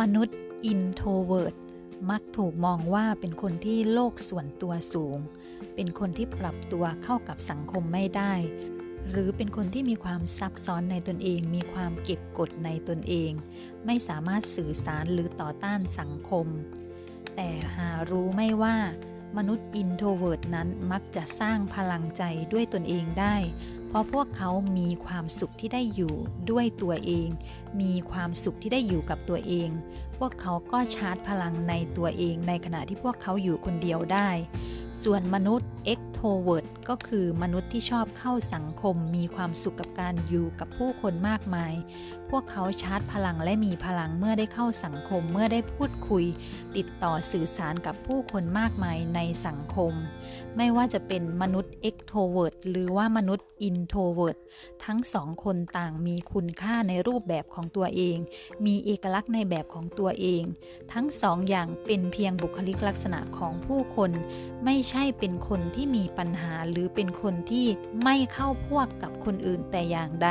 มนุษย์ introvert มักถูกมองว่าเป็นคนที่โลกส่วนตัวสูง เป็นคนที่ปรับตัวเข้ากับสังคมไม่ได้ หรือเป็นคนที่มีความซับซ้อนในตนเอง มีความเก็บกดในตนเอง ไม่สามารถสื่อสารหรือต่อต้านสังคม แต่หารู้ไม่ว่า มนุษย์ introvert นั้นมักจะสร้างพลังใจด้วยตนเองได้ เพราะพวกเขามีความสุขที่ได้อยู่ด้วยตัวเอง มีความสุขที่ได้อยู่กับตัวเอง พวกเขาก็ชาร์จพลังในตัวเองในขณะที่พวกเขาอยู่คนเดียวได้ ส่วนมนุษย์ extrovert ก็คือมนุษย์ที่ชอบเข้าสังคมมีความสุขกับการอยู่กับผู้คนมากมาย พวกเขาชาร์จพลังและมีพลังเมื่อได้เข้าสังคมเมื่อได้พูดคุย ติดต่อสื่อสารกับผู้คนมากมายในสังคม ไม่ว่าจะเป็นมนุษย์ extrovert หรือว่ามนุษย์ introvert ทั้งสองคนต่างมีคุณค่าในรูปแบบของตัวเอง มีเอกลักษณ์ในแบบของตัวเอง ทั้งสองอย่างเป็นเพียงบุคลิกลักษณะของผู้คน ไม่ใช่เป็นคนที่มีปัญหาหรือเป็นคนที่ไม่เข้าพวกกับคนอื่นแต่อย่างใด